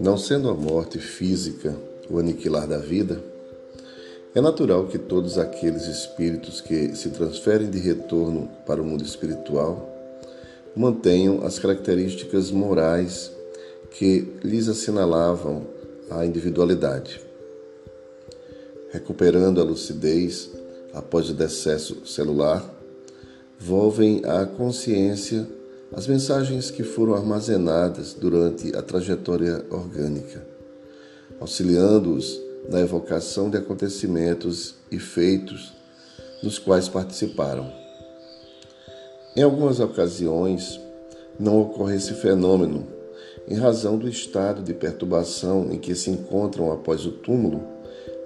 Não sendo a morte física o aniquilar da vida, é natural que todos aqueles espíritos que se transferem de retorno para o mundo espiritual mantenham as características morais que lhes assinalavam a individualidade. Recuperando a lucidez após o decesso celular, volvem à consciência as mensagens que foram armazenadas durante a trajetória orgânica, auxiliando-os na evocação de acontecimentos e feitos nos quais participaram. Em algumas ocasiões, não ocorre esse fenômeno em razão do estado de perturbação em que se encontram após o túmulo,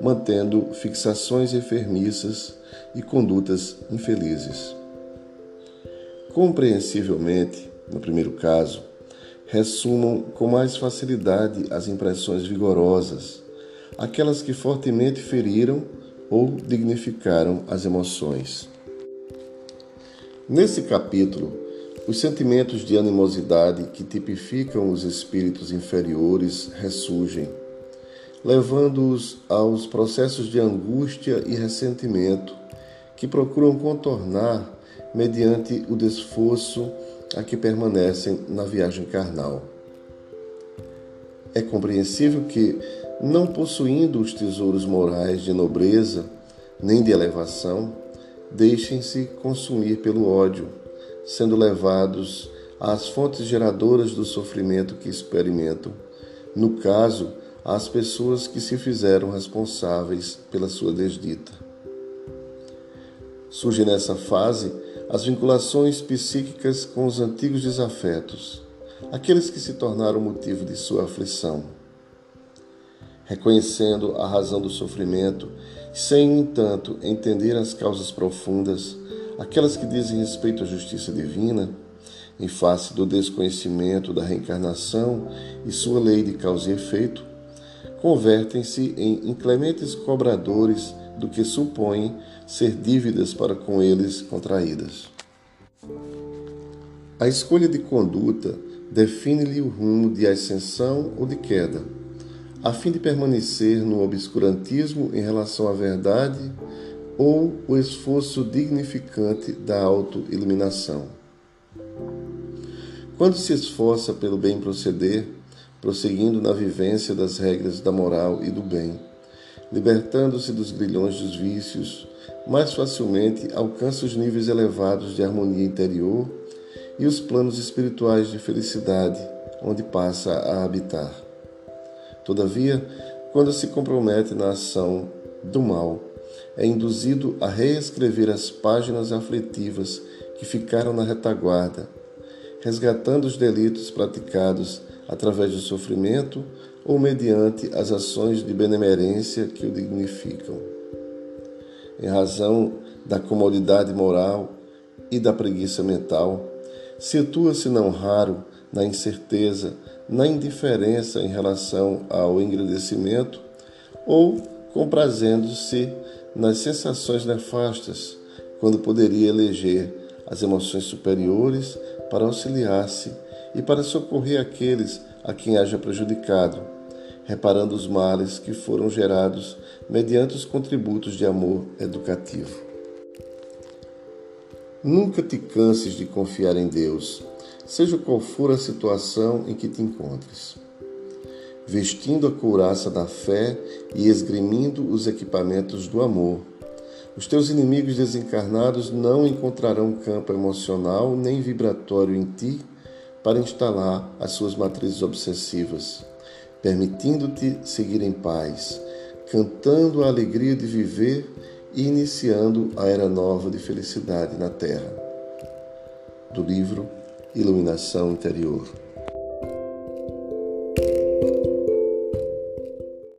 mantendo fixações enfermiças e condutas infelizes. Compreensivelmente, no primeiro caso, ressumam com mais facilidade as impressões vigorosas, aquelas que fortemente feriram ou dignificaram as emoções. Nesse capítulo, os sentimentos de animosidade que tipificam os espíritos inferiores ressurgem, levando-os aos processos de angústia e ressentimento que procuram contornar mediante o desforço a que permanecem na viagem carnal. É compreensível que, não possuindo os tesouros morais de nobreza nem de elevação, deixem-se consumir pelo ódio, sendo levados às fontes geradoras do sofrimento que experimentam, no caso, às pessoas que se fizeram responsáveis pela sua desdita. Surge nessa fase as vinculações psíquicas com os antigos desafetos, aqueles que se tornaram motivo de sua aflição. Reconhecendo a razão do sofrimento sem, no entanto, entender as causas profundas, aquelas que dizem respeito à justiça divina, em face do desconhecimento da reencarnação e sua lei de causa e efeito, convertem-se em inclementes cobradores do que supõem ser dívidas para com eles contraídas. A escolha de conduta define-lhe o rumo de ascensão ou de queda a fim de permanecer no obscurantismo em relação à verdade ou o esforço dignificante da autoiluminação. Quando se esforça pelo bem proceder, prosseguindo na vivência das regras da moral e do bem, libertando-se dos grilhões dos vícios, mais facilmente alcança os níveis elevados de harmonia interior e os planos espirituais de felicidade, onde passa a habitar. Todavia, quando se compromete na ação do mal, é induzido a reescrever as páginas aflitivas que ficaram na retaguarda, resgatando os delitos praticados através do sofrimento ou mediante as ações de benemerência que o dignificam. Em razão da comodidade moral e da preguiça mental, situa-se não raro na incerteza na indiferença em relação ao engrandecimento ou comprazendo-se nas sensações nefastas, quando poderia eleger as emoções superiores para auxiliar-se e para socorrer aqueles a quem haja prejudicado, reparando os males que foram gerados mediante os contributos de amor educativo. Nunca te canses de confiar em Deus seja qual for a situação em que te encontres. Vestindo a couraça da fé e esgrimindo os equipamentos do amor, os teus inimigos desencarnados não encontrarão campo emocional nem vibratório em ti para instalar as suas matrizes obsessivas, permitindo-te seguir em paz, cantando a alegria de viver e iniciando a era nova de felicidade na terra. Do livro iluminação interior.